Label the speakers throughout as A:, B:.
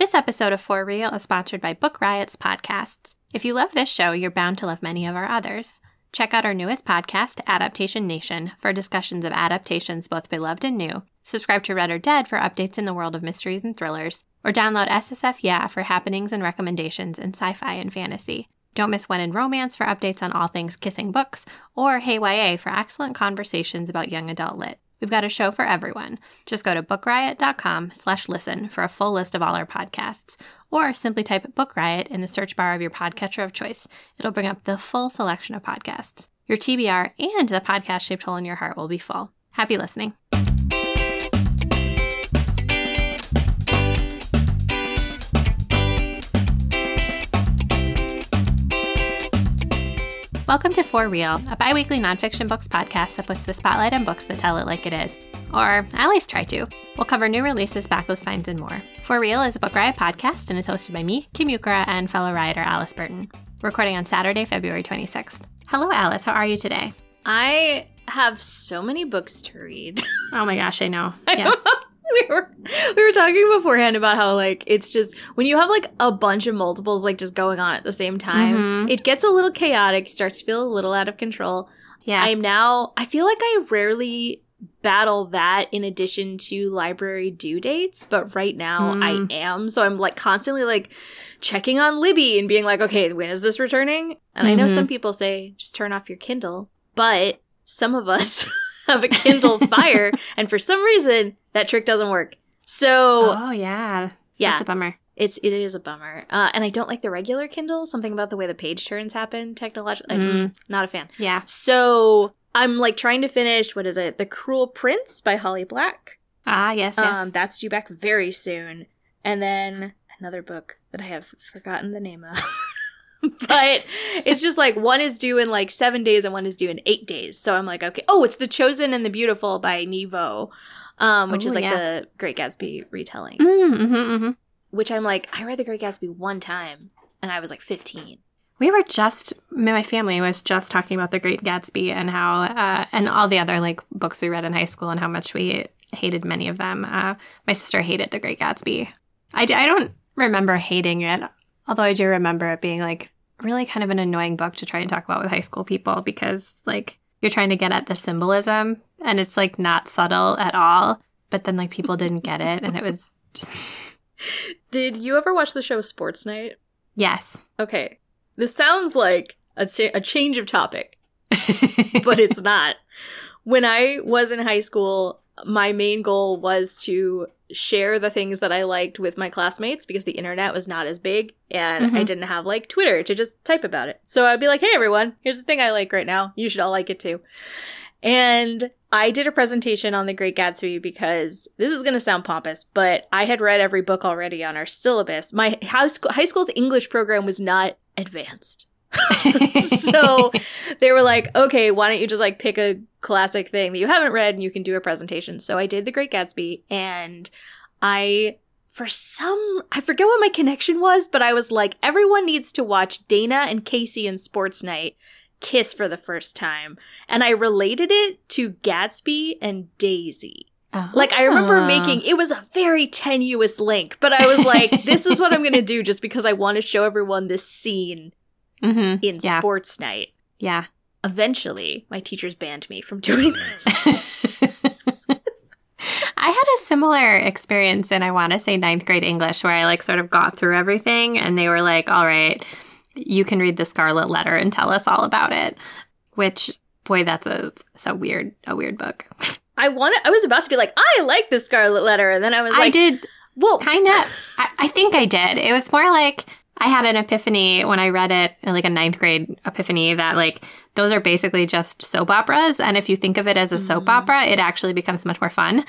A: This episode of For Real is sponsored by Book Riot's podcasts. If you love this show, you're bound to love many of our others. Check out our newest podcast, Adaptation Nation, for discussions of adaptations both beloved and new. Subscribe to Red or Dead for updates in the world of mysteries and thrillers, or download SFF Yeah for happenings and recommendations in sci fi and fantasy. Don't miss When in Romance for updates on all things kissing books, or Hey YA for excellent conversations about young adult lit. We've got a show for everyone. Just go to bookriot.com slash listen for a full list of all our podcasts, or simply type Book Riot in the search bar of your podcatcher of choice. It'll bring up the full selection of podcasts. Your TBR and the podcast shaped hole in your heart will be full. Happy listening. Welcome to For Real, a bi weekly nonfiction books podcast that puts the spotlight on books that tell it like it is. Or at least try to. We'll cover new releases, backlist finds, and more. For Real is a Book Riot podcast and is hosted by me, Kim Ukura, and fellow rioter Alice Burton. Recording on Saturday, February 26th. Hello, Alice. How are you today?
B: I have so many books to read.
A: Oh my gosh, I know. Yes.
B: we were we were talking beforehand about how like it's just when you have like a bunch of multiples like just going on at the same time,
A: Mhm.
B: it gets a little chaotic, starts to feel a little out of control.
A: Yeah.
B: I'm now I feel like I rarely battle that in addition to library due dates, but right now
A: Mm.
B: I am. So I'm like constantly like checking on Libby and being like, okay, when is this returning? And I know
A: Mhm.
B: some people say just turn off your Kindle, but some of us have a Kindle Fire, and for some reason that trick doesn't work. So
A: oh, yeah.
B: yeah,
A: That's a bummer.
B: it's it is a bummer, uh, and I don't like the regular Kindle. Something about the way the page turns happen technologically.
A: Mm.
B: Not a fan.
A: Yeah.
B: So I'm like trying to finish what is it? The Cruel Prince by Holly Black.
A: Ah, yes, yes.
B: Um, that's due back very soon, and then another book that I have forgotten the name of. but it's just like one is due in like seven days and one is due in eight days. So I'm like, okay. Oh, it's The Chosen and the Beautiful by Nghi Vo, um, which
A: Oh,
B: is like
A: yeah.
B: the Great Gatsby retelling.
A: mm, hmm hmm
B: Which I'm like, I read The Great Gatsby one time and I was like 15.
A: We were just my family was just talking about The Great Gatsby and how uh, and all the other like books we read in high school and how much we hated many of them. Uh, my sister hated The Great Gatsby. I, d- I don't remember hating it, although I do remember it being like really kind of an annoying book to try and talk about with high school people because like you're trying to get at the symbolism and it's like not subtle at all. But then like people didn't get it and it was just
B: Did you ever watch the show Sports Night?
A: yes.
B: Okay. This sounds like a, a change of topic, but it's not. When I was in high school, my main goal was to share the things that I liked with my classmates because the internet was not as big and I
A: Mhm.
B: didn't have like Twitter to just type about it. So I'd be like, hey everyone, here's the thing I like right now. You should all like it too. And I did a presentation on The Great Gatsby because this is going to sound pompous, but I had read every book already on our syllabus. My high, school, high school's English program was not advanced. so they were like, okay, why don't you just like pick a classic thing that you haven't read and you can do a presentation. So I did The Great Gatsby and I for some I forget what my connection was, but I was like everyone needs to watch Dana and Casey in Sports Night kiss for the first time. And I related it to Gatsby and Daisy. Like I remember
A: Ah.
B: making it was a very tenuous link, but I was like, this is what I'm gonna do just because I want to show everyone this scene
A: Mhm.
B: in
A: Yeah.
B: sports night.
A: Yeah.
B: Eventually, my teachers banned me from doing this.
A: I had a similar experience in, I want to say, ninth grade English, where I like sort of got through everything and they were like, all right, you can read the Scarlet Letter and tell us all about it. Which, boy, that's a, so weird, a weird book.
B: I wanted. I was about to be like, I like the Scarlet Letter, and then I was like, I
A: did
B: well,
A: kind of, I, I think I did. It was more like I had an epiphany when I read it, like a ninth grade epiphany, that like those are basically just soap operas. And if you think of it as a soap
B: Mhm.
A: opera, it actually becomes much more fun.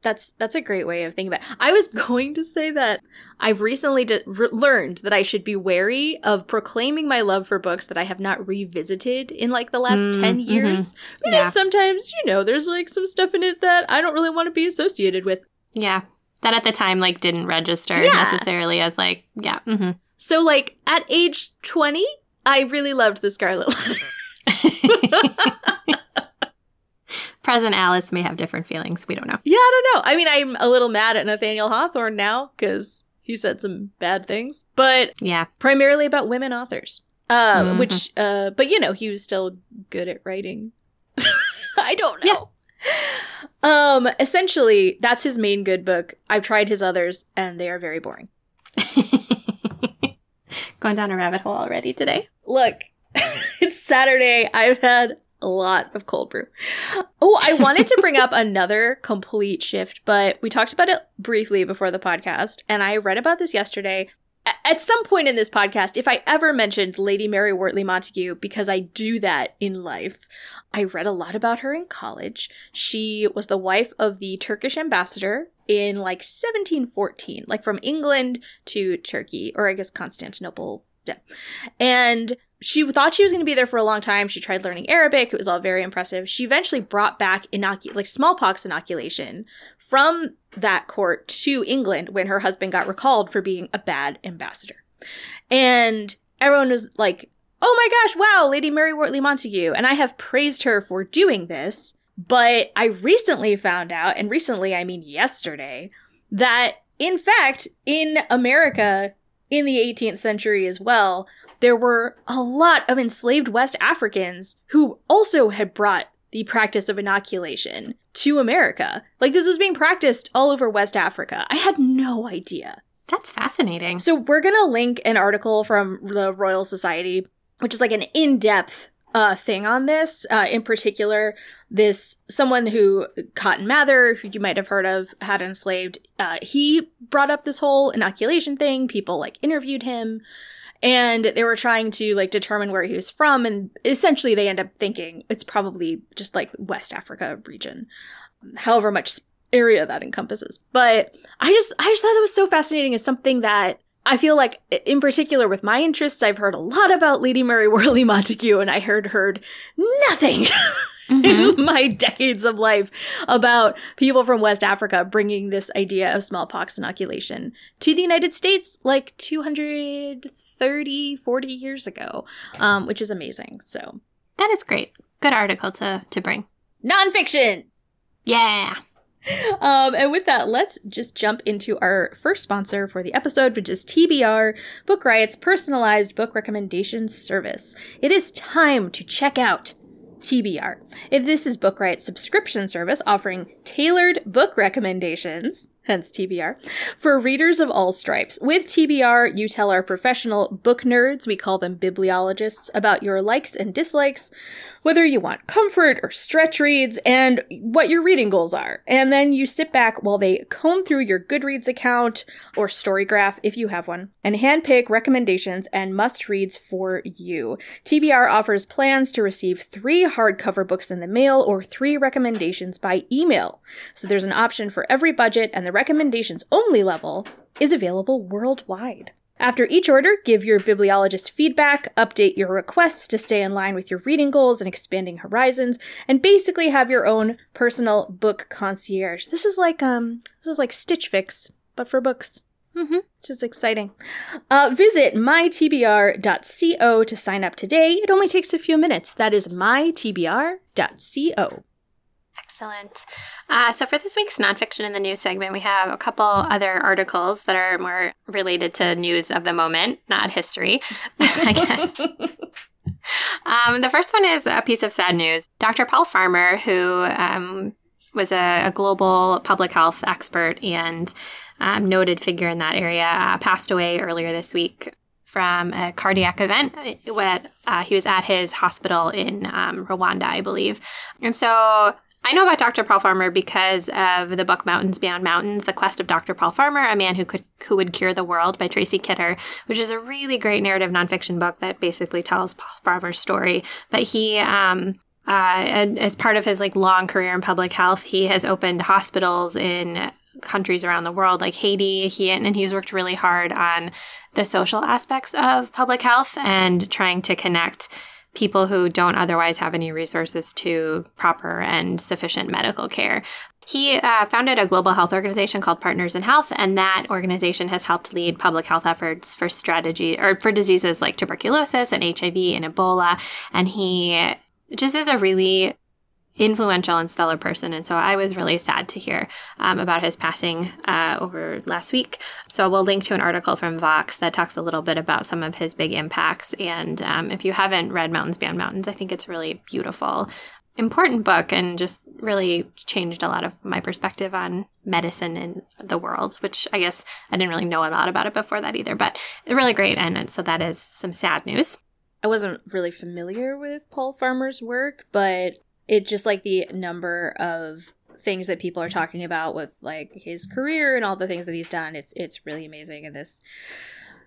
B: That's that's a great way of thinking about. It. I was going to say that I've recently de- re- learned that I should be wary of proclaiming my love for books that I have not revisited in like the last
A: Mm,
B: 10
A: mhm.
B: years because
A: Yeah.
B: sometimes, you know, there's like some stuff in it that I don't really want to be associated with.
A: Yeah. That at the time like didn't register
B: Yeah.
A: necessarily as like yeah. hmm
B: So like at age 20, I really loved The Scarlet Letter.
A: Present Alice may have different feelings. We don't know.
B: yeah, I don't know. I mean, I'm a little mad at Nathaniel Hawthorne now cuz he said some bad things, but
A: Yeah.
B: primarily about women authors. Uh,
A: Mhm.
B: which uh but you know, he was still good at writing. I don't know. Um essentially that's his main good book. I've tried his others and they are very boring.
A: Going down a rabbit hole already today.
B: Look, it's Saturday. I've had a lot of cold brew. Oh, I wanted to bring up another complete shift, but we talked about it briefly before the podcast, and I read about this yesterday. At some point in this podcast, if I ever mentioned Lady Mary Wortley Montagu, because I do that in life, I read a lot about her in college. She was the wife of the Turkish ambassador in like 1714, like from England to Turkey, or I guess Constantinople. Yeah. And she thought she was going to be there for a long time. She tried learning Arabic. It was all very impressive. She eventually brought back inocu- like smallpox inoculation from that court to England when her husband got recalled for being a bad ambassador. And everyone was like, "Oh my gosh, wow, Lady Mary Wortley Montagu." And I have praised her for doing this, but I recently found out, and recently I mean yesterday, that in fact, in America in the 18th century as well, there were a lot of enslaved West Africans who also had brought the practice of inoculation to America. Like this was being practiced all over West Africa. I had no idea.
A: That's fascinating.
B: So we're going to link an article from the Royal Society, which is like an in-depth uh, thing on this. Uh, in particular, this someone who Cotton Mather, who you might have heard of, had enslaved. Uh, he brought up this whole inoculation thing. People like interviewed him, and they were trying to like determine where he was from. And essentially, they end up thinking it's probably just like West Africa region, however much area that encompasses. But I just I just thought that was so fascinating as something that I feel like in particular with my interests, I've heard a lot about Lady Mary Wortley Montagu and I heard heard nothing
A: Mhm.
B: in my decades of life about people from West Africa bringing this idea of smallpox inoculation to the United States like 230, 40 years ago, um, which is amazing. So,
A: That is great. Good article to to bring.
B: nonfiction!
A: Yeah.
B: Um, and with that, let's just jump into our first sponsor for the episode, which is TBR, Book Riot's personalized book recommendation service. It is time to check out TBR. If this is Book Riot's subscription service offering tailored book recommendations, hence TBR, for readers of all stripes. With TBR, you tell our professional book nerds, we call them bibliologists, about your likes and dislikes, whether you want comfort or stretch reads, and what your reading goals are. And then you sit back while they comb through your Goodreads account or Storygraph if you have one, and handpick recommendations and must reads for you. TBR offers plans to receive three hardcover books in the mail or three recommendations by email. So there's an option for every budget, and the recommendations only level is available worldwide. After each order, give your bibliologist feedback, update your requests to stay in line with your reading goals and expanding horizons, and basically have your own personal book concierge. This is like um this is like Stitch Fix, but for books.
A: Mm-hmm.
B: Which is exciting. Uh, visit mytbr.co to sign up today. It only takes a few minutes. That is mytbr.co.
A: Excellent. Uh, so, for this week's nonfiction in the news segment, we have a couple other articles that are more related to news of the moment, not history, I guess. Um, the first one is a piece of sad news. Dr. Paul Farmer, who um, was a, a global public health expert and um, noted figure in that area, uh, passed away earlier this week from a cardiac event. When, uh, he was at his hospital in um, Rwanda, I believe. And so I know about Dr. Paul Farmer because of the book Mountains Beyond Mountains, The Quest of Dr. Paul Farmer, A Man Who Could Who Would Cure the World by Tracy Kidder, which is a really great narrative nonfiction book that basically tells Paul Farmer's story. But he um, uh, as part of his like long career in public health, he has opened hospitals in countries around the world like Haiti. He and he's worked really hard on the social aspects of public health and trying to connect people who don't otherwise have any resources to proper and sufficient medical care. He uh, founded a global health organization called Partners in Health, and that organization has helped lead public health efforts for strategy or for diseases like tuberculosis and HIV and Ebola. And he just is a really influential and stellar person. And so I was really sad to hear um, about his passing uh, over last week. So we'll link to an article from Vox that talks a little bit about some of his big impacts. And um, if you haven't read Mountains Beyond Mountains, I think it's really beautiful important book and just really changed a lot of my perspective on medicine in the world, which I guess I didn't really know a lot about it before that either, but really great. And so that is some sad news.
B: I wasn't really familiar with Paul Farmer's work, but it just like the number of things that people are talking about with like his career and all the things that he's done. It's it's really amazing and this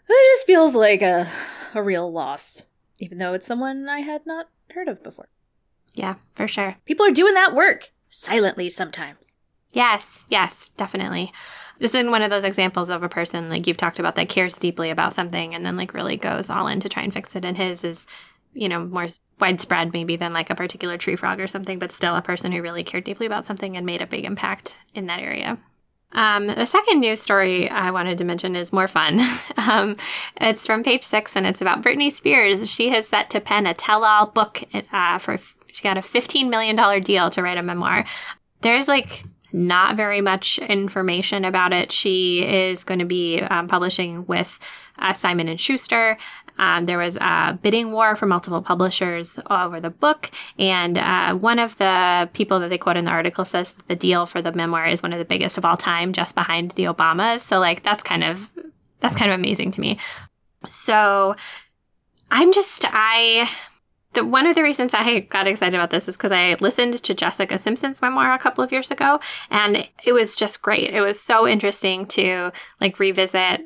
B: it just feels like a a real loss, even though it's someone I had not heard of before.
A: Yeah, for sure.
B: People are doing that work silently sometimes.
A: Yes, yes, definitely. This is one of those examples of a person like you've talked about that cares deeply about something and then like really goes all in to try and fix it. And his is, you know, more widespread maybe than like a particular tree frog or something, but still a person who really cared deeply about something and made a big impact in that area. Um, the second news story I wanted to mention is more fun. um, it's from page six and it's about Britney Spears. She has set to pen a tell all book uh, for she got a $15 million deal to write a memoir. There's like not very much information about it. She is going to be um, publishing with uh, Simon and Schuster. Um, there was a bidding war for multiple publishers over the book, and uh, one of the people that they quote in the article says that the deal for the memoir is one of the biggest of all time, just behind the Obamas. So, like, that's kind of that's kind of amazing to me. So, I'm just I the, one of the reasons I got excited about this is because I listened to Jessica Simpson's memoir a couple of years ago, and it was just great. It was so interesting to like revisit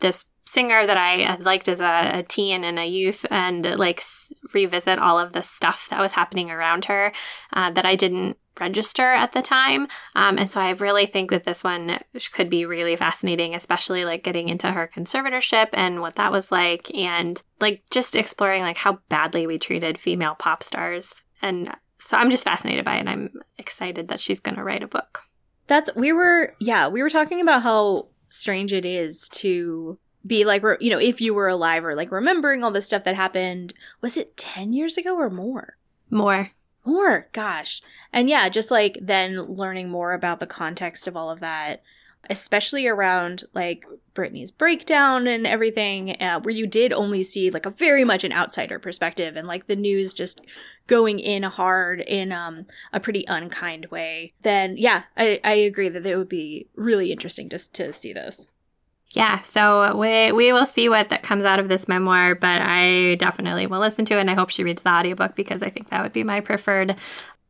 A: this singer that I liked as a, a teen and a youth, and like s- revisit all of the stuff that was happening around her uh, that I didn't register at the time. Um, and so I really think that this one could be really fascinating, especially like getting into her conservatorship and what that was like, and like just exploring like how badly we treated female pop stars. And so I'm just fascinated by it. And I'm excited that she's going to write a book.
B: That's, we were, yeah, we were talking about how strange it is to be like, you know, if you were alive or like remembering all the stuff that happened. Was it 10 years ago or more?
A: More
B: more gosh and yeah just like then learning more about the context of all of that especially around like Britney's breakdown and everything, uh, where you did only see like a very much an outsider perspective and like the news just going in hard in um, a pretty unkind way. Then yeah, I, I agree that it would be really interesting just to see this.
A: Yeah, so we we will see what that comes out of this memoir, but I definitely will listen to it and I hope she reads the audiobook because I think that would be my preferred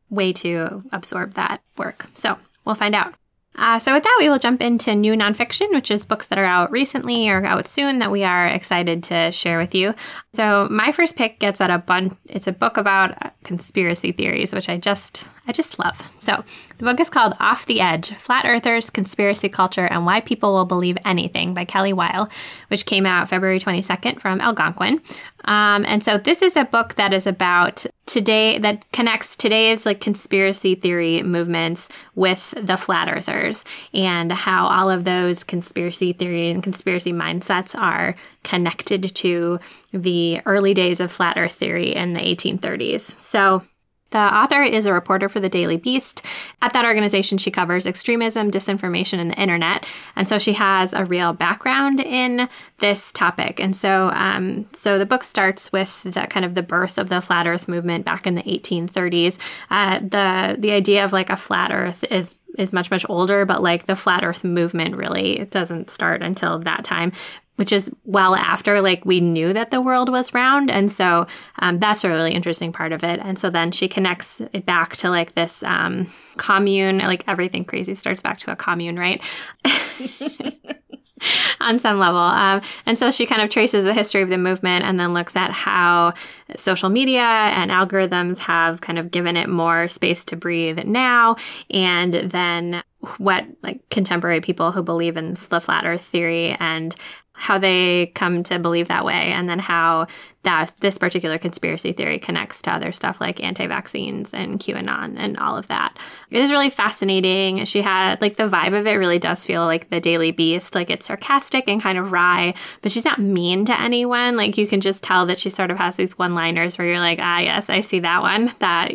A: way to absorb that work. So, we'll find out. Uh, so, with that, we will jump into new nonfiction, which is books that are out recently or out soon that we are excited to share with you. So, my first pick gets at a bunch. It's a book about uh, conspiracy theories, which I just I just love. So, the book is called Off the Edge Flat Earthers, Conspiracy Culture, and Why People Will Believe Anything by Kelly Weil, which came out February 22nd from Algonquin. Um, and so, this is a book that is about today, that connects today's like conspiracy theory movements with the flat earthers and how all of those conspiracy theory and conspiracy mindsets are connected to the early days of flat earth theory in the 1830s. So, the author is a reporter for the Daily Beast. At that organization, she covers extremism, disinformation, and the internet. And so she has a real background in this topic. And so, um, so the book starts with the kind of the birth of the flat Earth movement back in the 1830s. Uh, the the idea of like a flat Earth is is much much older, but like the flat Earth movement really doesn't start until that time which is well after like we knew that the world was round and so um, that's a really interesting part of it and so then she connects it back to like this um, commune like everything crazy starts back to a commune right on some level. Um, and so she kind of traces the history of the movement and then looks at how social media and algorithms have kind of given it more space to breathe now. And then what like contemporary people who believe in the flat earth theory and how they come to believe that way and then how that this particular conspiracy theory connects to other stuff like anti-vaccines and QAnon and all of that. It is really fascinating. She had like the vibe of it really does feel like the Daily Beast, like it's sarcastic and kind of wry, but she's not mean to anyone. Like you can just tell that she sort of has these one-liners where you're like, "Ah, yes, I see that one. That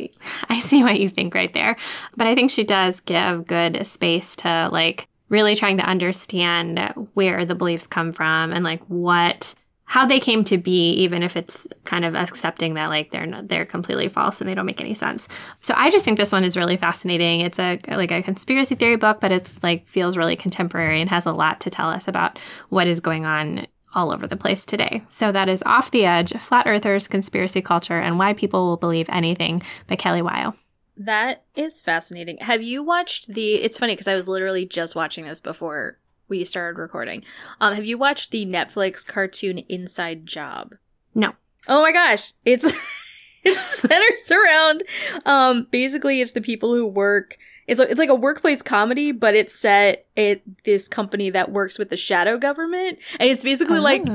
A: I see what you think right there." But I think she does give good space to like really trying to understand where the beliefs come from and like what how they came to be even if it's kind of accepting that like they're not, they're completely false and they don't make any sense. So I just think this one is really fascinating. It's a like a conspiracy theory book but it's like feels really contemporary and has a lot to tell us about what is going on all over the place today. So that is Off the Edge, Flat Earthers, Conspiracy Culture, and Why People Will Believe Anything by Kelly Weil.
B: That is fascinating. Have you watched the? It's funny because I was literally just watching this before we started recording. Um, have you watched the Netflix cartoon Inside Job?
A: No.
B: Oh my gosh, it's it centers around. Um, basically, it's the people who work. It's it's like a workplace comedy, but it's set at this company that works with the shadow government, and it's basically oh. like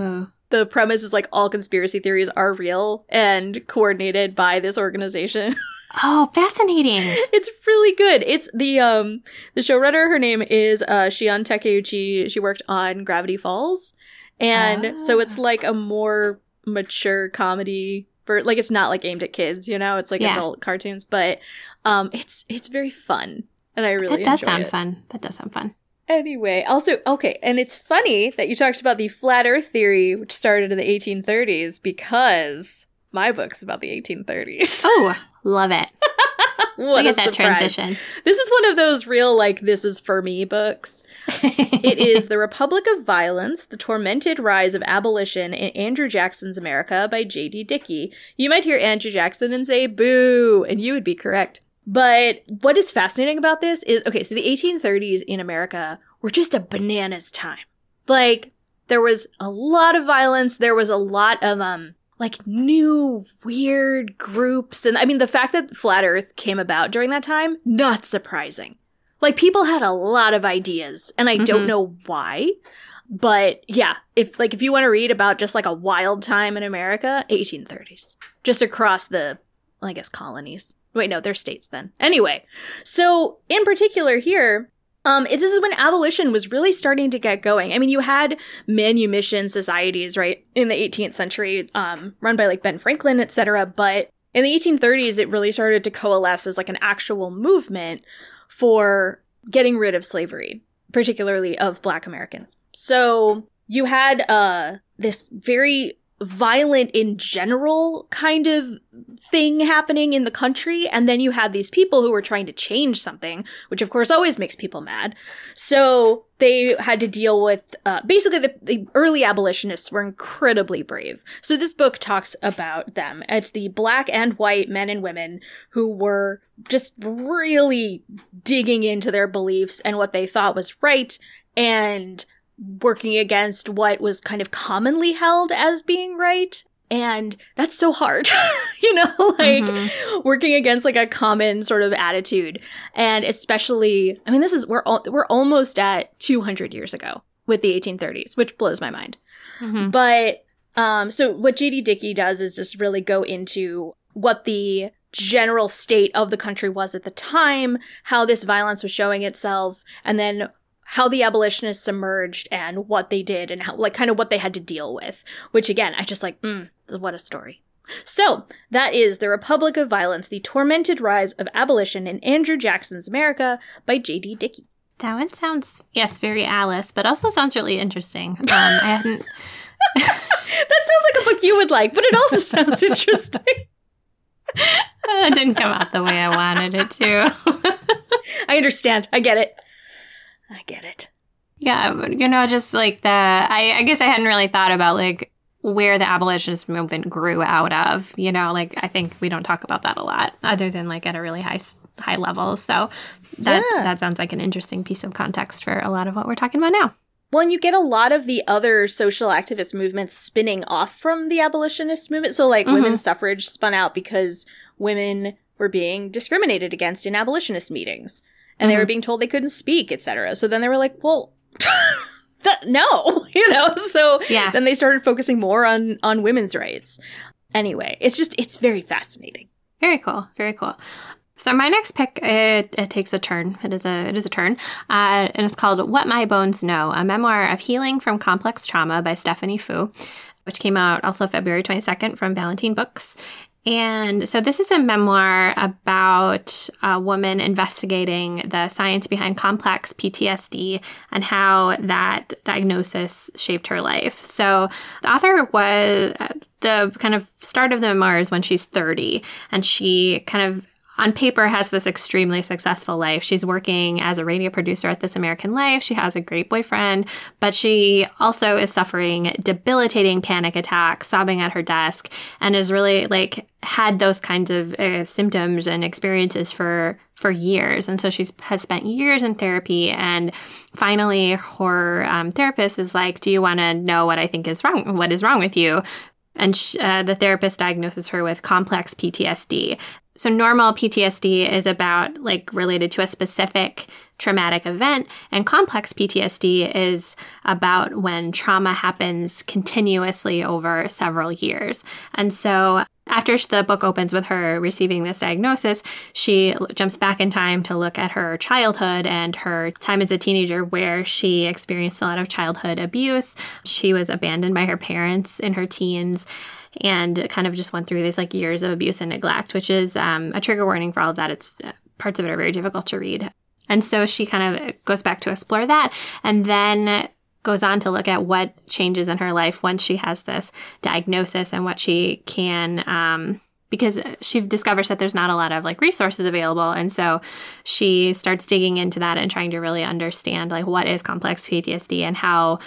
B: the premise is like all conspiracy theories are real and coordinated by this organization.
A: Oh, fascinating.
B: It's really good. It's the um the showrunner, her name is uh Shion Takeuchi. She worked on Gravity Falls. And ah. so it's ah. like a more mature comedy for like it's not like aimed at kids, you know, it's like yeah. adult cartoons, but um it's it's very fun. And I really
A: That does
B: sound
A: it. fun. That does sound fun.
B: Anyway, also, okay, and it's funny that you talked about the flat earth theory, which started in the 1830s, because my book's about the 1830s.
A: Oh, love it. what Look at that surprise. transition.
B: This is one of those real, like, this is for me books. it is The Republic of Violence The Tormented Rise of Abolition in Andrew Jackson's America by J.D. Dickey. You might hear Andrew Jackson and say, boo, and you would be correct. But what is fascinating about this is okay, so the 1830s in America were just a bananas time. Like, there was a lot of violence, there was a lot of, um, like new weird groups. And I mean, the fact that Flat Earth came about during that time, not surprising. Like, people had a lot of ideas, and I mm-hmm. don't know why. But yeah, if like if you want to read about just like a wild time in America, 1830s, just across the I guess colonies. Wait, no, they're states then. Anyway, so in particular here, um, this is when abolition was really starting to get going. I mean, you had manumission societies, right, in the 18th century, um, run by like Ben Franklin, etc. But in the 1830s, it really started to coalesce as like an actual movement for getting rid of slavery, particularly of Black Americans. So you had uh, this very violent in general kind of thing happening in the country and then you had these people who were trying to change something which of course always makes people mad. So they had to deal with uh, basically the, the early abolitionists were incredibly brave. So this book talks about them. It's the black and white men and women who were just really digging into their beliefs and what they thought was right and working against what was kind of commonly held as being right and that's so hard you know like mm-hmm. working against like a common sort of attitude and especially i mean this is we're al- we're almost at 200 years ago with the 1830s which blows my mind mm-hmm. but um so what jd dickey does is just really go into what the general state of the country was at the time how this violence was showing itself and then how the abolitionists emerged and what they did and how like kind of what they had to deal with which again i just like mm, what a story. So that is the republic of violence the tormented rise of abolition in andrew jackson's america by jd dickey.
A: That one sounds yes very alice but also sounds really interesting. Um, i hadn't
B: that sounds like a book you would like but it also sounds interesting.
A: It didn't come out the way i wanted it to.
B: I understand. I get it I get it.
A: Yeah, you know, just like the, I, I guess I hadn't really thought about like where the abolitionist movement grew out of. You know, like I think we don't talk about that a lot, other than like at a really high high level. So that yeah. that sounds like an interesting piece of context for a lot of what we're talking about now.
B: Well, and you get a lot of the other social activist movements spinning off from the abolitionist movement. So, like,
A: Mhm.
B: women's suffrage spun out because women were being discriminated against in abolitionist meetings and they
A: Mhm.
B: were being told they couldn't speak, etc. So then they were like, well, that, no, you know? So
A: Yeah.
B: then they started focusing more on, on women's rights. Anyway, it's just, it's very fascinating.
A: Very cool. Very cool. So my next pick, it, it takes a turn. It is a it is a turn, uh, and it's called "What My Bones Know: A Memoir of Healing from Complex Trauma" by Stephanie Foo, which came out also February twenty second from Ballantine Books. And so this is a memoir about a woman investigating the science behind complex PTSD and how that diagnosis shaped her life. So the author was uh, the kind of start of the memoir is when she's 30 and she kind of on paper has this extremely successful life. She's working as a radio producer at This American Life. She has a great boyfriend, but she also is suffering debilitating panic attacks, sobbing at her desk, and is really like had those kinds of uh, symptoms and experiences for for years. And so she's has spent years in therapy, and finally, her um, therapist is like, "Do you want to know what I think is wrong? What is wrong with you?" And sh- uh, the therapist diagnoses her with complex PTSD. So normal PTSD is about like related to a specific traumatic event and complex PTSD is about when trauma happens continuously over several years. And so after the book opens with her receiving this diagnosis, she jumps back in time to look at her childhood and her time as a teenager where she experienced a lot of childhood abuse. She was abandoned by her parents in her teens and kind of just went through these like years of abuse and neglect, which is um, a trigger warning for all of that. It's uh, parts of it are very difficult to read. And so she kind of goes back to explore that and then goes on to look at what changes in her life once she has this diagnosis and what she can um, because she discovers that there's not a lot of like resources available and so she starts digging into that and trying to really understand like what is complex PTSD and how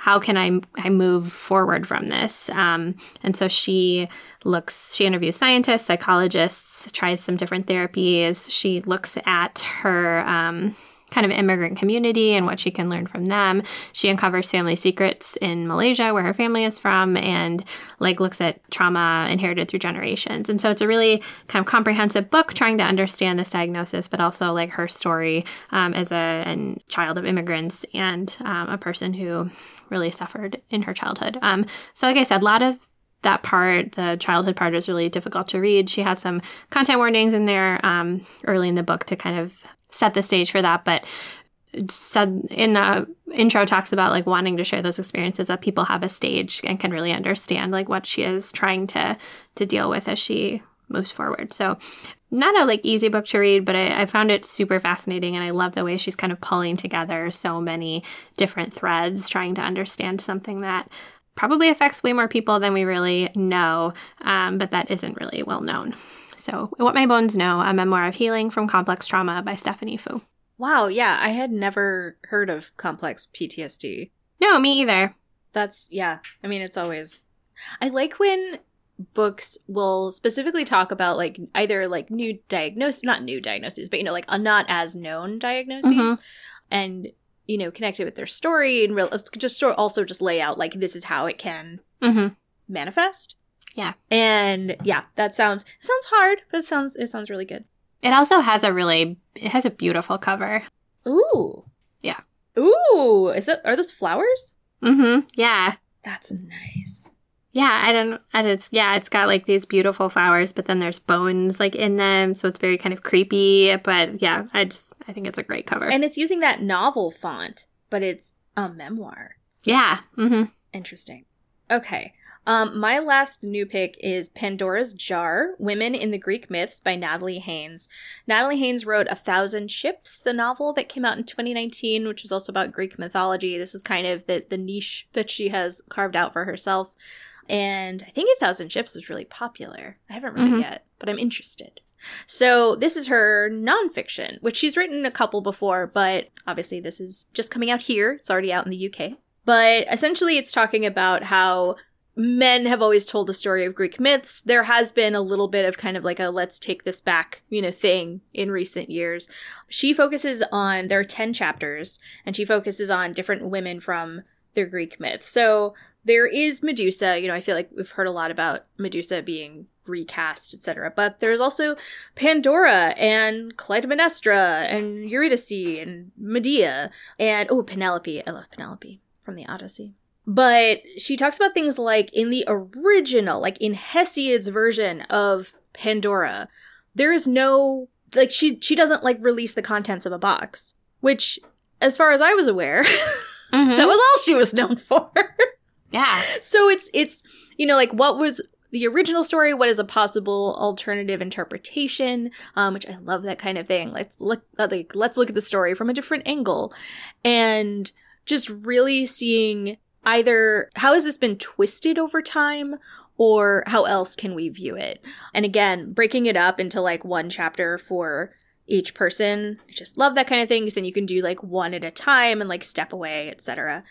A: how can I, I move forward from this? Um, and so she looks, she interviews scientists, psychologists, tries some different therapies. She looks at her um, kind of immigrant community and what she can learn from them. She uncovers family secrets in Malaysia, where her family is from, and like looks at trauma inherited through generations. And so it's a really kind of comprehensive book trying to understand this diagnosis, but also like her story um, as a, child of immigrants and um, a person who really suffered in her childhood. Um, so, like I said, a lot of that part, the childhood part, is really difficult to read. She has some content warnings in there um, early in the book to kind of set the stage for that, but said in the intro talks about like wanting to share those experiences that people have a stage and can really understand like what she is trying to to deal with as she moves forward. So not a like easy book to read, but I, I, found it super fascinating and I love the way she's kind of pulling together so many different threads, trying to understand something that probably affects way more people than we really know, um, but that isn't really well known. So, What My Bones Know, a memoir of healing from complex trauma by Stephanie Foo.
B: Wow, yeah, I had never heard of complex PTSD.
A: No, me either.
B: That's, yeah, I mean, it's always. I like when books will specifically talk about like either like new diagnose not new diagnoses but you know like a not as known diagnoses
A: Mhm.
B: and you know connect it with their story and real just sort also just lay out like this is how it can
A: Mm-hmm.
B: manifest
A: Yeah.
B: and yeah that sounds it sounds hard but it sounds it sounds really good
A: It also has a really, it has a beautiful cover.
B: ooh
A: Yeah.
B: ooh is that are those flowers
A: Mm-hmm. Yeah.
B: that's nice
A: Yeah, I don't, and it's, yeah, it's got like these beautiful flowers, but then there's bones like in them. So it's very kind of creepy. But yeah, I just, I think it's a great cover.
B: and it's using that novel font but it's a memoir
A: yeah. Mm-hmm.
B: Interesting. Okay. Um, my last new pick is Pandora's Jar Women in the Greek Myths by Natalie Haynes. Natalie Haynes wrote A Thousand Ships, the novel that came out in 2019, which was also about Greek mythology. This is kind of the, the niche that she has carved out for herself. And I think A Thousand Ships was really popular. I haven't read
A: Mhm.
B: it yet, but I'm interested. So this is her nonfiction, which she's written a couple before, but obviously this is just coming out here. It's already out in the UK. But essentially, it's talking about how men have always told the story of Greek myths. There has been a little bit of kind of like a let's take this back, you know, thing in recent years. She focuses on there are 10 chapters and she focuses on different women from their Greek myths. So there is Medusa, you know, I feel like we've heard a lot about Medusa being recast, etc. But there's also Pandora and Clytemnestra and Eurydice and Medea and oh, Penelope. I love Penelope from the Odyssey. But she talks about things like in the original, like in Hesiod's version of Pandora, there is no like she she doesn't like release the contents of a box, which as far as I was aware, mm-hmm. that was all she was known for.
A: yeah.
B: So it's it's you know like what was the original story what is a possible alternative interpretation um, which i love that kind of thing let's look uh, like let's look at the story from a different angle and just really seeing either how has this been twisted over time or how else can we view it? And again, breaking it up into like one chapter for each person. I just love that kind of thing because then you can do like one at a time and like step away, etc.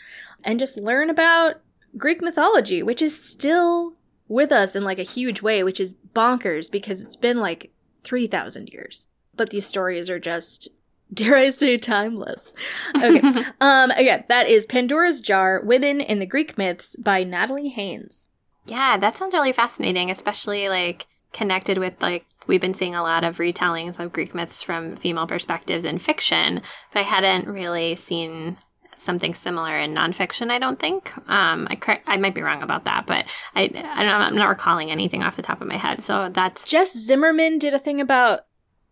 B: And just learn about Greek mythology, which is still with us in like a huge way, which is bonkers because it's been like 3,000 years. But these stories are just dare I say timeless. Okay. um again, that is Pandora's Jar: Women in the Greek Myths by Natalie Haynes.
A: Yeah, that sounds really fascinating, especially like connected with like we've been seeing a lot of retellings of Greek myths from female perspectives in fiction, but I hadn't really seen something similar in nonfiction. I don't think. Um, I cr- I might be wrong about that, but I, I I'm not recalling anything off the top of my head. So that's
B: Jess Zimmerman did a thing about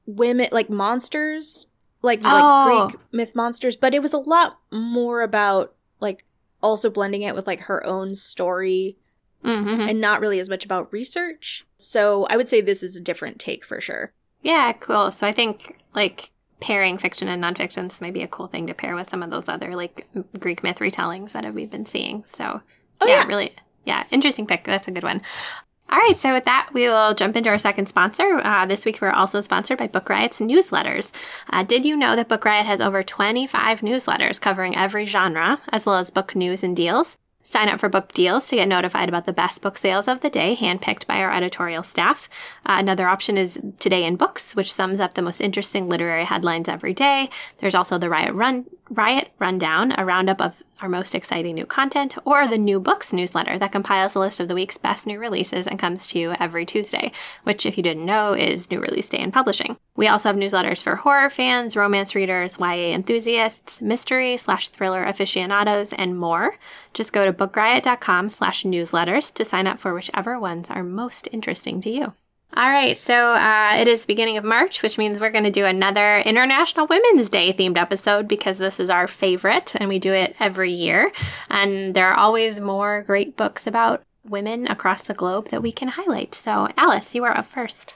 B: women like monsters like oh. like Greek myth monsters, but it was a lot more about like also blending it with like her own story mm-hmm. and not really as much about research. So I would say this is a different take for sure.
A: Yeah, cool. So I think like pairing fiction and nonfiction this might be a cool thing to pair with some of those other like Greek myth retellings that we've been seeing. So oh, yeah, yeah, really yeah, interesting pick. That's a good one. All right, so with that, we will jump into our second sponsor. Uh, this week, we're also sponsored by Book Riot's newsletters. Uh, did you know that Book Riot has over 25 newsletters covering every genre, as well as book news and deals? Sign up for book deals to get notified about the best book sales of the day, handpicked by our editorial staff. Uh, another option is Today in Books, which sums up the most interesting literary headlines every day. There's also the Riot Run Riot Rundown, a roundup of our most exciting new content, or the New Books newsletter that compiles a list of the week's best new releases and comes to you every Tuesday, which, if you didn't know, is New Release Day in publishing. We also have newsletters for horror fans, romance readers, YA enthusiasts, mystery slash thriller aficionados, and more. Just go to bookriot.com slash newsletters to sign up for whichever ones are most interesting to you. All right, so uh, it is beginning of March, which means we're going to do another International Women's Day themed episode because this is our favorite and we do it every year. And there are always more great books about women across the globe that we can highlight. So, Alice, you are up first.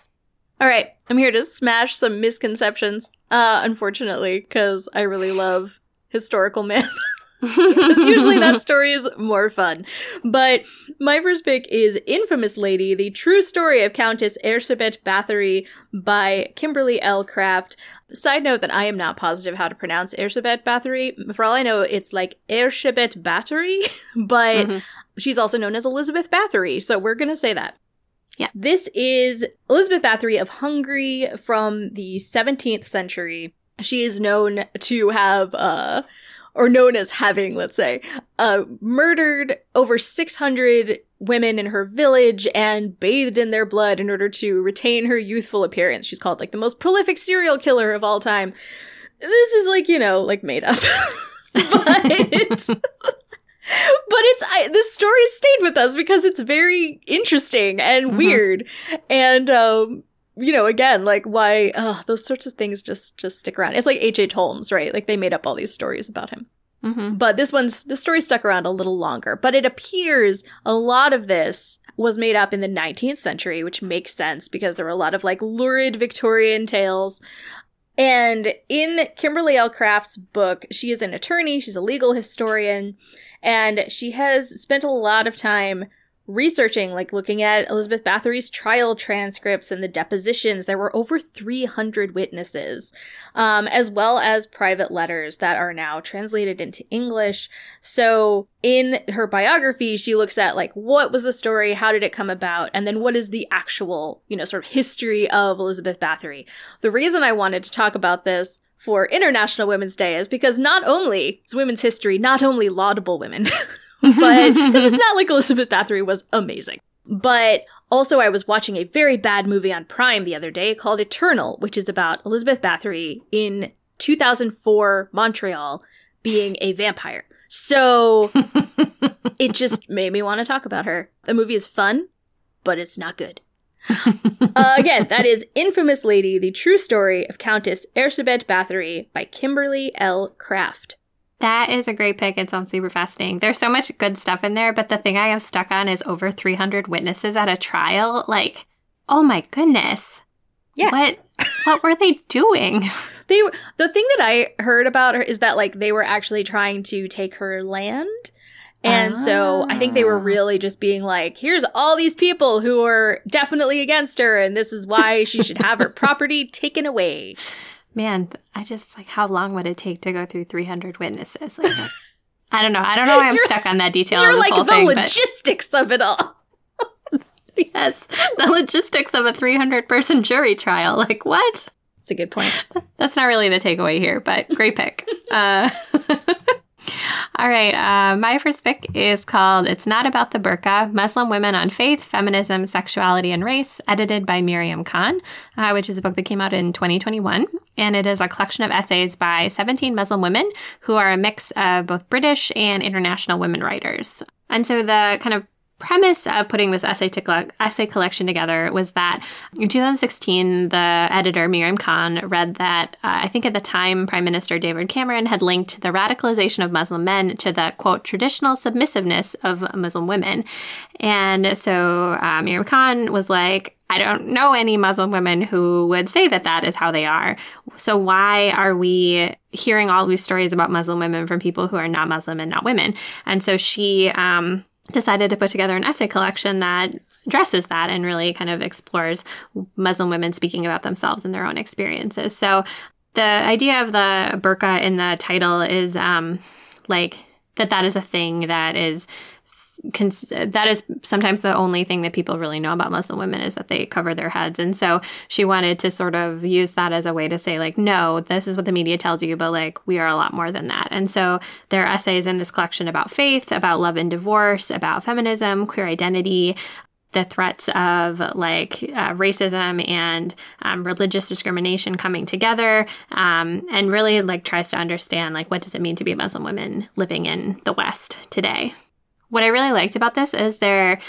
B: All right, I'm here to smash some misconceptions, uh, unfortunately, because I really love historical myth. because usually that story is more fun. But my first pick is Infamous Lady, the true story of Countess Erzsébet Bathory by Kimberly L. Craft. Side note that I am not positive how to pronounce Erzsébet Bathory. For all I know, it's like Erzsébet Bathory, but mm-hmm. she's also known as Elizabeth Bathory, so we're gonna say that.
A: Yeah.
B: This is Elizabeth Bathory of Hungary from the 17th century. She is known to have uh or known as having, let's say, uh, murdered over 600 women in her village and bathed in their blood in order to retain her youthful appearance. She's called like the most prolific serial killer of all time. This is like, you know, like made up. but but it's I, this story stayed with us because it's very interesting and mm-hmm. weird and um you know, again, like why uh, those sorts of things just just stick around. It's like H. H. Holmes, right? Like they made up all these stories about him. Mm-hmm. But this one's the story stuck around a little longer. But it appears a lot of this was made up in the 19th century, which makes sense because there were a lot of like lurid Victorian tales. And in Kimberly L. Craft's book, she is an attorney, she's a legal historian, and she has spent a lot of time researching, like looking at Elizabeth Bathory's trial transcripts and the depositions, there were over 300 witnesses, um, as well as private letters that are now translated into English. So in her biography, she looks at like what was the story, how did it come about, and then what is the actual, you know, sort of history of Elizabeth Bathory. The reason I wanted to talk about this for International Women's Day is because not only is women's history not only laudable women, but it's not like Elizabeth Bathory was amazing. But also, I was watching a very bad movie on Prime the other day called Eternal, which is about Elizabeth Bathory in 2004 Montreal being a vampire. So it just made me want to talk about her. The movie is fun, but it's not good uh, again, that is Infamous Lady, the true story of Countess Erzsébet Bathory by Kimberly L. Craft.
A: That is a great pick. It sounds super fascinating. There's so much good stuff in there, but the thing I am stuck on is over 300 witnesses at a trial. Like, oh my goodness.
B: Yeah.
A: What what were they doing?
B: They were, the thing that I heard about her is that like they were actually trying to take her land and so I think they were ah. really just being like, here's all these people who are definitely against her, and this is why she should have her property taken away.
A: Man, I just like, how long would it take to go through 300 witnesses? Like, I don't know. I don't know why I'm stuck on that detail.
B: You're like the
A: thing,
B: logistics but... of it all.
A: yes, the logistics of a 300 person jury trial. Like, what?
B: That's a good point.
A: That's not really the takeaway here, but great pick. Uh, all right. Uh, my first pick is called It's Not About the Burqa Muslim Women on Faith, Feminism, Sexuality, and Race, edited by Mariam Khan, uh, which is a book that came out in 2021. And it is a collection of essays by 17 Muslim women who are a mix of both British and international women writers. And so the kind of premise of putting this essay, to, essay collection together was that in 2016, the editor Mariam Khan read that uh, I think at the time Prime Minister David Cameron had linked the radicalization of Muslim men to the quote traditional submissiveness of Muslim women, and so uh, Mariam Khan was like. I don't know any Muslim women who would say that that is how they are. So why are we hearing all these stories about Muslim women from people who are not Muslim and not women? And so she um, decided to put together an essay collection that addresses that and really kind of explores Muslim women speaking about themselves and their own experiences. So the idea of the burqa in the title is um, like that that is a thing that is that is sometimes the only thing that people really know about Muslim women is that they cover their heads. And so she wanted to sort of use that as a way to say, like, no, this is what the media tells you, but like, we are a lot more than that. And so there are essays in this collection about faith, about love and divorce, about feminism, queer identity, the threats of like uh, racism and um, religious discrimination coming together um, and really like tries to understand like what does it mean to be a muslim woman living in the west today what I really liked about this is there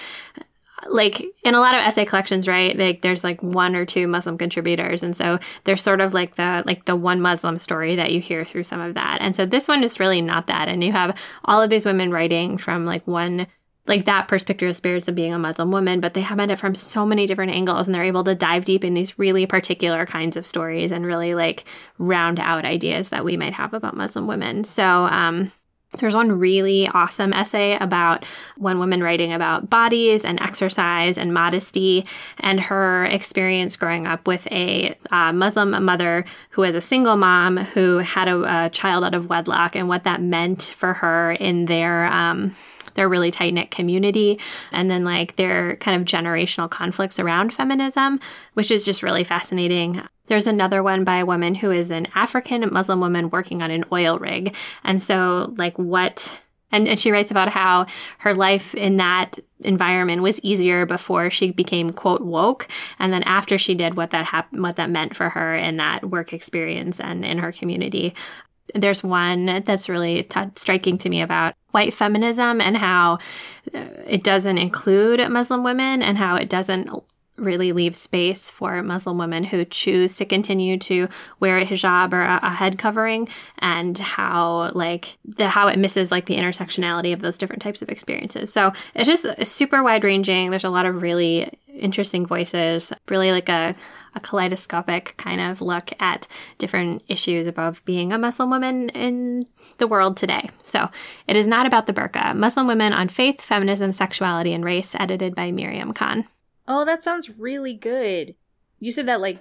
A: like in a lot of essay collections right like there's like one or two muslim contributors and so there's sort of like the like the one muslim story that you hear through some of that. And so this one is really not that and you have all of these women writing from like one like that perspective of spirits of being a muslim woman but they have it from so many different angles and they're able to dive deep in these really particular kinds of stories and really like round out ideas that we might have about muslim women. So um there's one really awesome essay about one woman writing about bodies and exercise and modesty and her experience growing up with a uh, Muslim mother who was a single mom who had a, a, child out of wedlock and what that meant for her in their um, their really tight knit community, and then like their kind of generational conflicts around feminism, which is just really fascinating. There's another one by a woman who is an African Muslim woman working on an oil rig. And so, like, what and, and, she writes about how her life in that environment was easier before she became quote woke and then after she did what that hap- what that meant for her in that work experience and in her community there's one that's really t- striking to me about white feminism and how uh, it doesn't include Muslim women and how it doesn't really leave space for Muslim women who choose to continue to wear a hijab or a, a, head covering and how like the how it misses like the intersectionality of those different types of experiences. So it's just super wide ranging. There's a lot of really interesting voices, really like a a kaleidoscopic kind of look at different issues of being a Muslim woman in the world today. So it is not about the burqa. Muslim Women on Faith, Feminism, Sexuality, and Race, edited by Mariam Khan.
B: Oh, that sounds really good. You said that like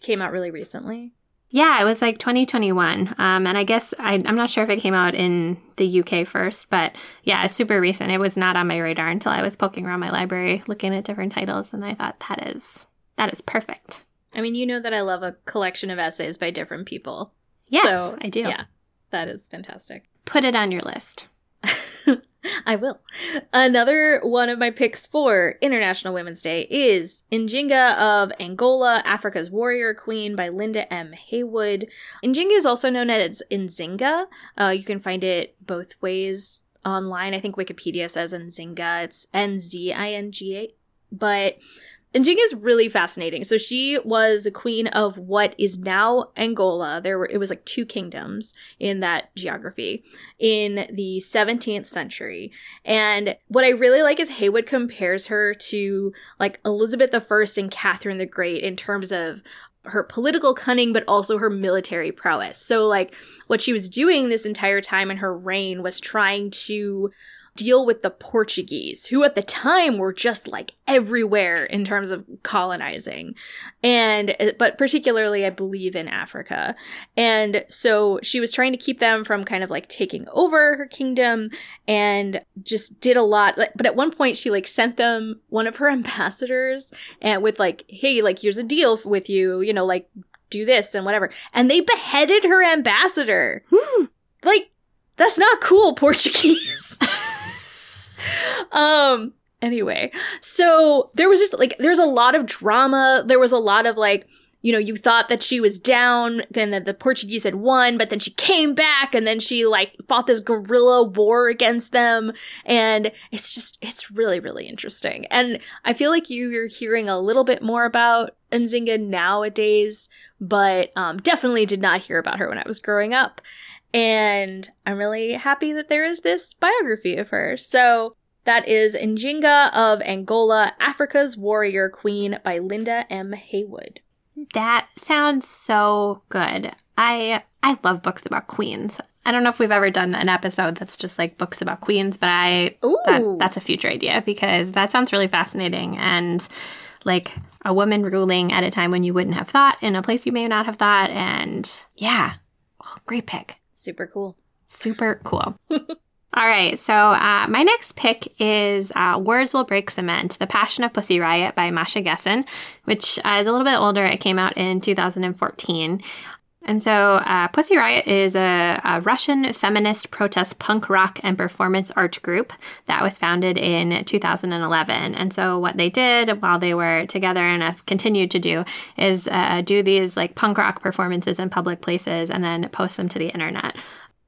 B: came out really recently.
A: Yeah, it was like 2021. Um, and I guess I, am not sure if it came out in the UK first, but yeah, it's super recent. It was not on my radar until I was poking around my library looking at different titles, and I thought that is that is perfect.
B: I mean, you know that I love a collection of essays by different people.
A: Yes, so, I do.
B: Yeah, that is fantastic.
A: Put it on your list.
B: I will. Another one of my picks for International Women's Day is Njinga of Angola, Africa's Warrior Queen by Linda M. Heywood. Njinga is also known as Nzinga. Uh, you can find it both ways online. I think Wikipedia says Nzinga. It's N Z I N G A. But Njinga is really fascinating. So she was the queen of what is now Angola. There were it was like two kingdoms in that geography in the 17th century. And what I really like is Heywood compares her to like Elizabeth I and Catherine the Great in terms of her political cunning but also her military prowess. So like what she was doing this entire time in her reign was trying to deal with the Portuguese, who at the time were just like everywhere in terms of colonizing. And, but particularly, I believe, in Africa. And so she was trying to keep them from kind of like taking over her kingdom and just did a lot. But at one point, she like sent them one of her ambassadors and with like, hey, like, here's a deal with you, you know, like, do this and whatever. And they beheaded her ambassador. Hmm. Like, that's not cool, Portuguese. um anyway so there was just like there's a lot of drama. There was a lot of like you know you thought that she was down then that the portuguese had won but then she came back and then she like fought this guerrilla war against them. And it's just it's really really interesting. And i feel like you're hearing a little bit more about nzinga nowadays but um, definitely did not hear about her when i was growing up and i'm really happy that there is this biography of her so that is Njinga of Angola, Africa's Warrior Queen by Linda M. Heywood.
A: That sounds so good. I I love books about queens. I don't know if we've ever done an episode that's just like books about queens, but I that, that's a future idea because that sounds really fascinating and like a woman ruling at a time when you wouldn't have thought in a place you may not have thought and yeah, oh, great pick.
B: Super cool.
A: Super cool. All right, so uh, my next pick is uh, Words Will Break Cement, The Passion of Pussy Riot by Masha Gessen, which uh, is a little bit older. It came out in 2014. And so, uh, Pussy Riot is a, a, Russian feminist protest punk rock and performance art group that was founded in 2011. And so, what they did while they were together and have continued to do is uh, do these like punk rock performances in public places and then post them to the internet.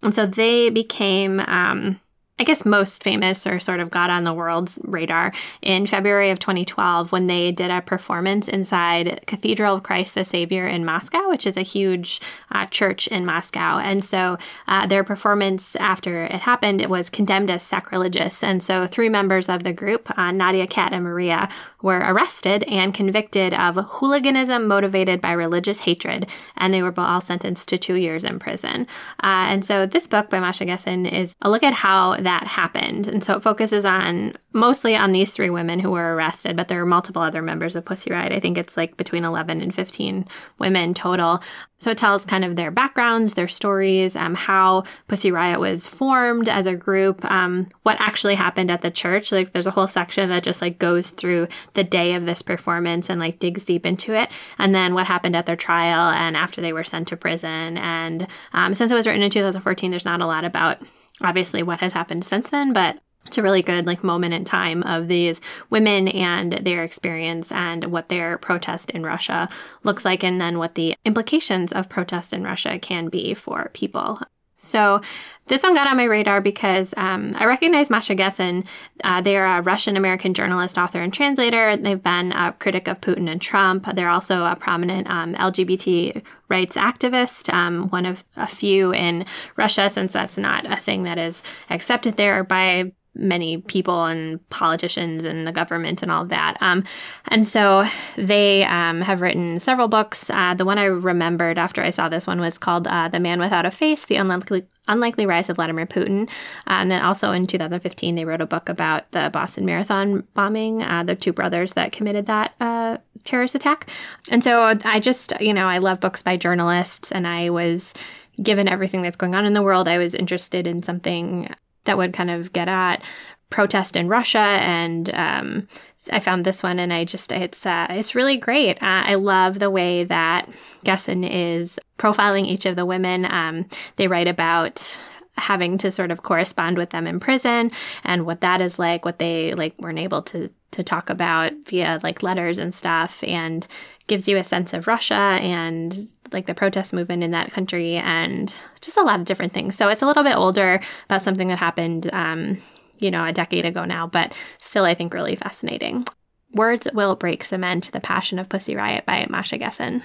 A: And so they became, um, I guess, most famous or sort of got on the world's radar in February of 2012 when they did a performance inside Cathedral of Christ the Savior in Moscow, which is a huge uh, church in Moscow. And so uh, their performance after it happened, it was condemned as sacrilegious. And so three members of the group, uh, Nadia, Kat, and Maria, were arrested and convicted of hooliganism motivated by religious hatred. And they were all sentenced to two years in prison. Uh, and so this book by Masha Gessen is a look at how that happened. And so it focuses on mostly on these three women who were arrested, but there are multiple other members of Pussy Riot. I think it's like between 11 and 15 women total. So it tells kind of their backgrounds, their stories, um, how Pussy Riot was formed as a group, um, what actually happened at the church. Like there's a whole section that just like goes through the day of this performance and like digs deep into it. And then what happened at their trial and after they were sent to prison. And um, since it was written in 2014, there's not a lot about obviously what has happened since then, but it's a really good like moment in time of these women and their experience and what their protest in Russia looks like and then what the implications of protest in Russia can be for people. So this one got on my radar because um, I recognize Masha Gessen. Uh, they're a Russian American journalist, author, and translator. They've been a critic of Putin and Trump. They're also a prominent um, LGBT rights activist, um, one of a few in Russia, since that's not a thing that is accepted there by many people and politicians and the government and all of that. Um, and so they um, have written several books. Uh, the one I remembered after I saw this one was called uh, The Man Without a Face The Unlikely, Unlikely Rise of Vladimir Putin. Uh, and then also in 2015, they wrote a book about the Boston Marathon bombing, uh, the two brothers that committed that uh, terrorist attack. And so I just, you know, I love books by journalists, and I was given everything that's going on in the world, I was interested in something that would kind of get at protest in Russia and um, I found this one and I just it's uh, it's really great. Uh, I love the way that Gessen is profiling each of the women. Um, they write about having to sort of correspond with them in prison and what that is like, what they like weren't able to to talk about via like letters and stuff, and gives you a sense of Russia and like the protest movement in that country and just a lot of different things. So it's a little bit older about something that happened, um, you know, a decade ago now, but still I think really fascinating. Words Will Break Cement, The Passion of Pussy Riot by Masha Gessen.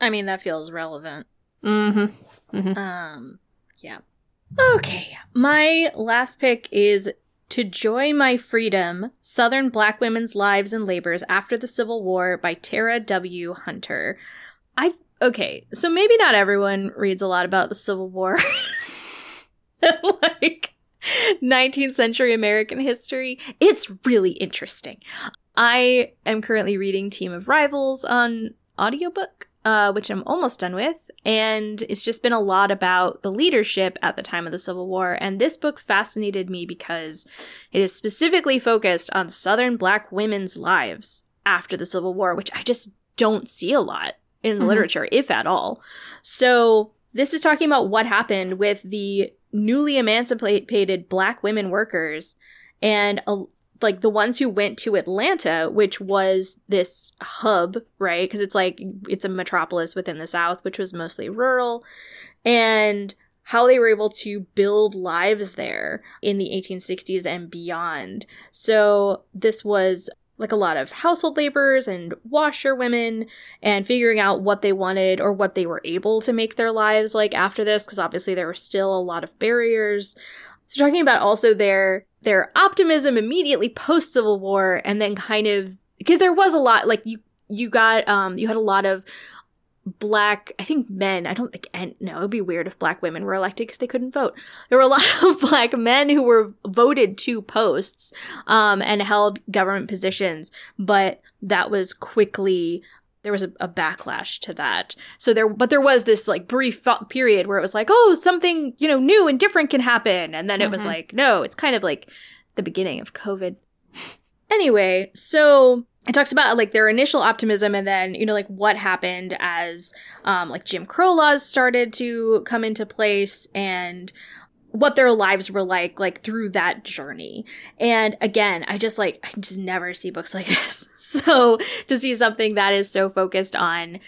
B: I mean, that feels relevant.
A: Mm-hmm. mm-hmm.
B: Um, yeah. Okay, my last pick is To Joy My Freedom Southern Black Women's Lives and Labors After the Civil War by Tera W. Hunter. I okay, so maybe not everyone reads a lot about the Civil War. like 19th century American history. It's really interesting. I am currently reading Team of Rivals on audiobook, uh, which I'm almost done with. And it's just been a lot about the leadership at the time of the Civil War. And this book fascinated me because it is specifically focused on Southern Black women's lives after the Civil War, which I just don't see a lot in mm-hmm. literature, if at all. So this is talking about what happened with the newly emancipated black women workers and a, like the ones who went to Atlanta, which was this hub, right? Because it's like it's a metropolis within the South, which was mostly rural, and how they were able to build lives there in the 1860s and beyond. So this was like a lot of household laborers and washerwomen and figuring out what they wanted or what they were able to make their lives like after this because obviously there were still a lot of barriers so talking about also their their optimism immediately post civil war and then kind of because there was a lot like you you got um you had a lot of black i think men i don't think and no it would be weird if black women were elected because they couldn't vote. There were a lot of black men who were voted to posts um, and held government positions but that was quickly there was a, a, backlash to that. So there but there was this like brief period where it was like oh something you know new and different can happen. And then it mm-hmm. was like no it's kind of like the beginning of covid. Anyway so it talks about like their initial optimism and then you know like what happened as um like jim crow laws started to come into place and what their lives were like like through that journey. And again i just like i just never see books like this. So to see something that is so focused on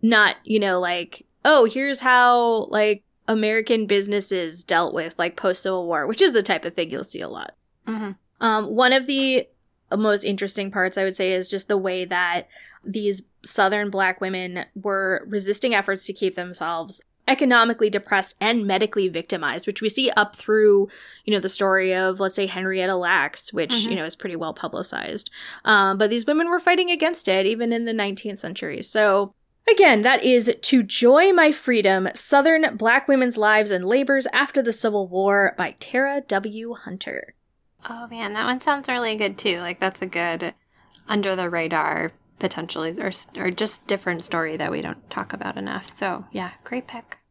B: not you know like oh here's how like american businesses dealt with like post civil war which is the type of thing you'll see a lot. Mm-hmm. um, one of the most interesting parts, I would say, is just the way that these Southern Black women were resisting efforts to keep themselves economically depressed and medically victimized, which we see up through, you know, the story of, let's say, Henrietta Lacks, which, mm-hmm. you know, is pretty well publicized. Um, but these women were fighting against it even in the 19th century. So, Again, that is To Joy My Freedom Southern Black Women's Lives and Labors After the Civil War by Tera W. Hunter.
A: Oh man, that one sounds really good too. Like that's a good under the radar potentially or or just different story that we don't talk about enough. So, yeah, great pick.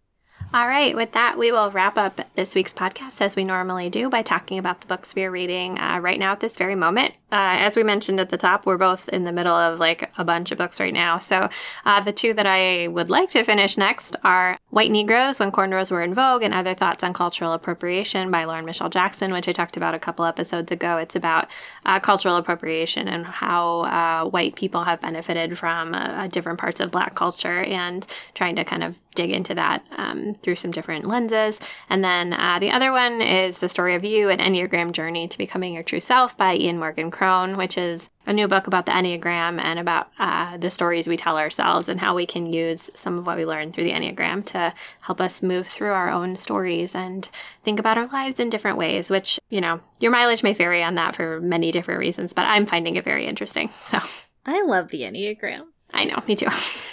A: All right, with that, we will wrap up this week's podcast as we normally do by talking about the books we are reading uh, right now at this very moment. Uh, as we mentioned at the top, we're both in the middle of like a bunch of books right now. So uh, the two that I would like to finish next are White Negroes When Cornrows Were in Vogue and Other Thoughts on Cultural Appropriation by Lauren Michele Jackson, which I talked about a couple episodes ago. It's about uh, cultural appropriation and how uh, white people have benefited from uh, different parts of Black culture and trying to kind of dig into that um, through some different lenses. And then uh, the other one is The Story of You, an Enneagram Journey to Becoming Your True Self by Ian Morgan Cron, which is a new book about the Enneagram and about uh, the stories we tell ourselves and how we can use some of what we learned through the Enneagram to help us move through our own stories and think about our lives in different ways, which, you know, your mileage may vary on that for many different reasons, but I'm finding it very interesting. So
B: I love the Enneagram.
A: I know, me too.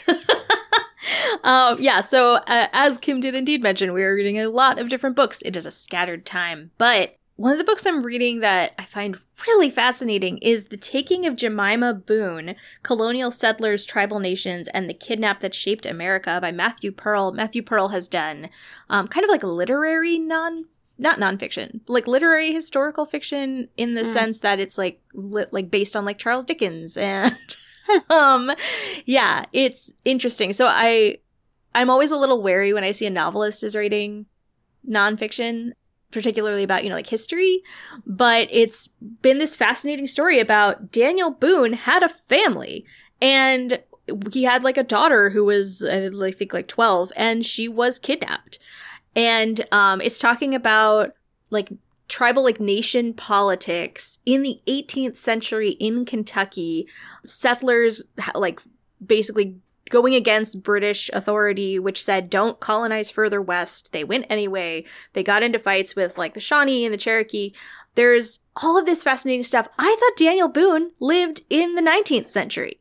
B: um, yeah, so uh, as Kim did indeed mention, we are reading a lot of different books. It is a scattered time, but one of the books I'm reading that I find really fascinating is The Taking of Jemima Boone Colonial Settlers, Tribal Nations, and the Kidnap That Shaped America by Matthew Pearl. Matthew Pearl has done um, kind of like literary non not nonfiction, like literary historical fiction in the mm. sense that it's like li- like based on like Charles Dickens and um yeah, it's interesting. So I I'm always a little wary when I see a novelist is writing nonfiction particularly about, you know, like history, but it's been this fascinating story about Daniel Boone had a family and he had like a daughter who was, I think, like 12 and she was kidnapped. And um, it's talking about like tribal like nation politics in the 18th century in Kentucky, settlers like basically going against British authority, which said don't colonize further west. They went anyway. They got into fights with like the Shawnee and the Cherokee. There's all of this fascinating stuff. I thought Daniel Boone lived in the 19th century,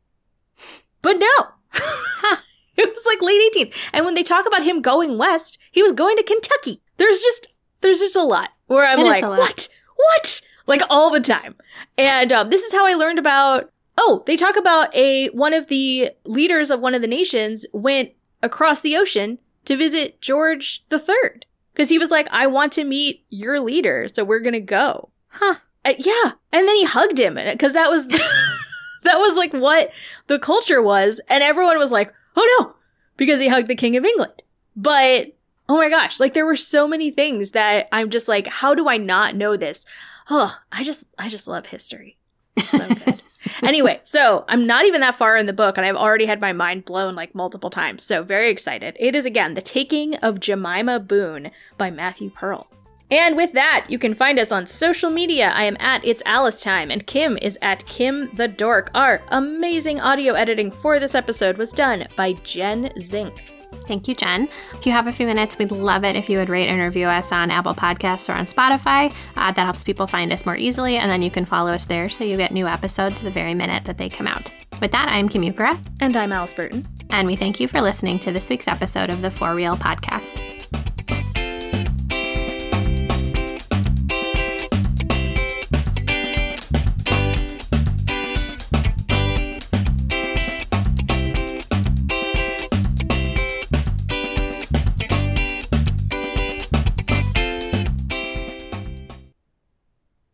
B: but no. it was like late 18th. And when they talk about him going west, he was going to Kentucky. There's just, there's just a lot where I'm like, what? What? Like all the time. And um, this is how I learned about Oh, they talk about a one of the leaders of one of the nations went across the ocean to visit George the Third because he was like, "I want to meet your leader, so we're gonna go."
A: Huh?
B: Uh, yeah, and then he hugged him because that was that was like what the culture was, and everyone was like, "Oh no," because he hugged the King of England. But oh my gosh, like there were so many things that I'm just like, how do I not know this? Oh, I just I just love history. It's so good anyway, so I'm not even that far in the book, and I've already had my mind blown like multiple times. So very excited. It is again The Taking of Jemima Boone by Matthew Pearl. And with that, you can find us on social media. I am at It's Alice Time, and Kim is at Kim the Dork. Our amazing audio editing for this episode was done by Jen Zink.
A: Thank you, Jen. If you have a few minutes, we'd love it if you would rate and review us on Apple Podcasts or on Spotify. Uh, that helps people find us more easily, and then you can follow us there so you get new episodes the very minute that they come out. With that, I'm Kim Ukura.
B: And I'm Alice Burton.
A: And we thank you for listening to this week's episode of the For Real podcast.